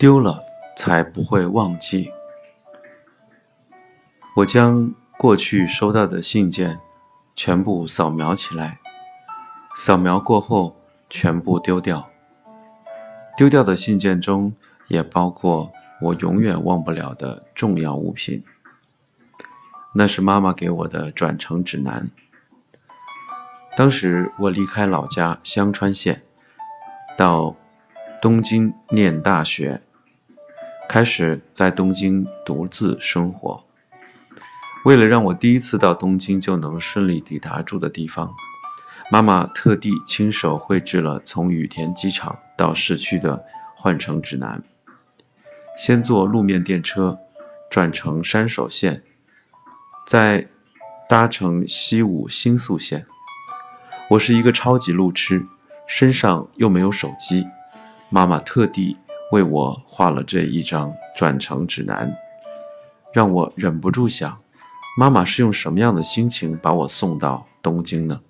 丢了才不会忘记。我将过去收到的信件全部扫描起来，扫描过后全部丢掉。丢掉的信件中也包括我永远忘不了的重要物品，那是妈妈给我的转乘指南。当时我离开老家香川县，到东京念大学。开始在东京独自生活。为了让我第一次到东京就能顺利抵达住的地方，妈妈特地亲手绘制了从羽田机场到市区的换乘指南。先坐路面电车，转乘山手线，再搭乘西武新宿线。我是一个超级路痴，身上又没有手机，妈妈特地。为我画了这一张转乘指南，让我忍不住想：妈妈是用什么样的心情把我送到东京呢？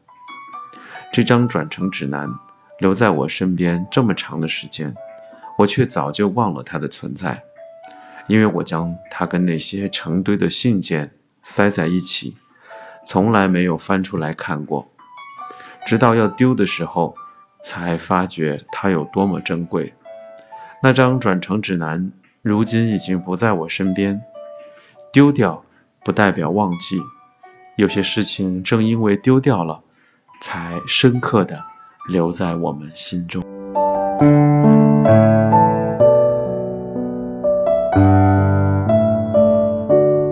这张转乘指南留在我身边这么长的时间，我却早就忘了它的存在，因为我将它跟那些成堆的信件塞在一起，从来没有翻出来看过，直到要丢的时候，才发觉它有多么珍贵。那张转乘指南如今已经不在我身边，丢掉不代表忘记，有些事情正因为丢掉了，才深刻的留在我们心中。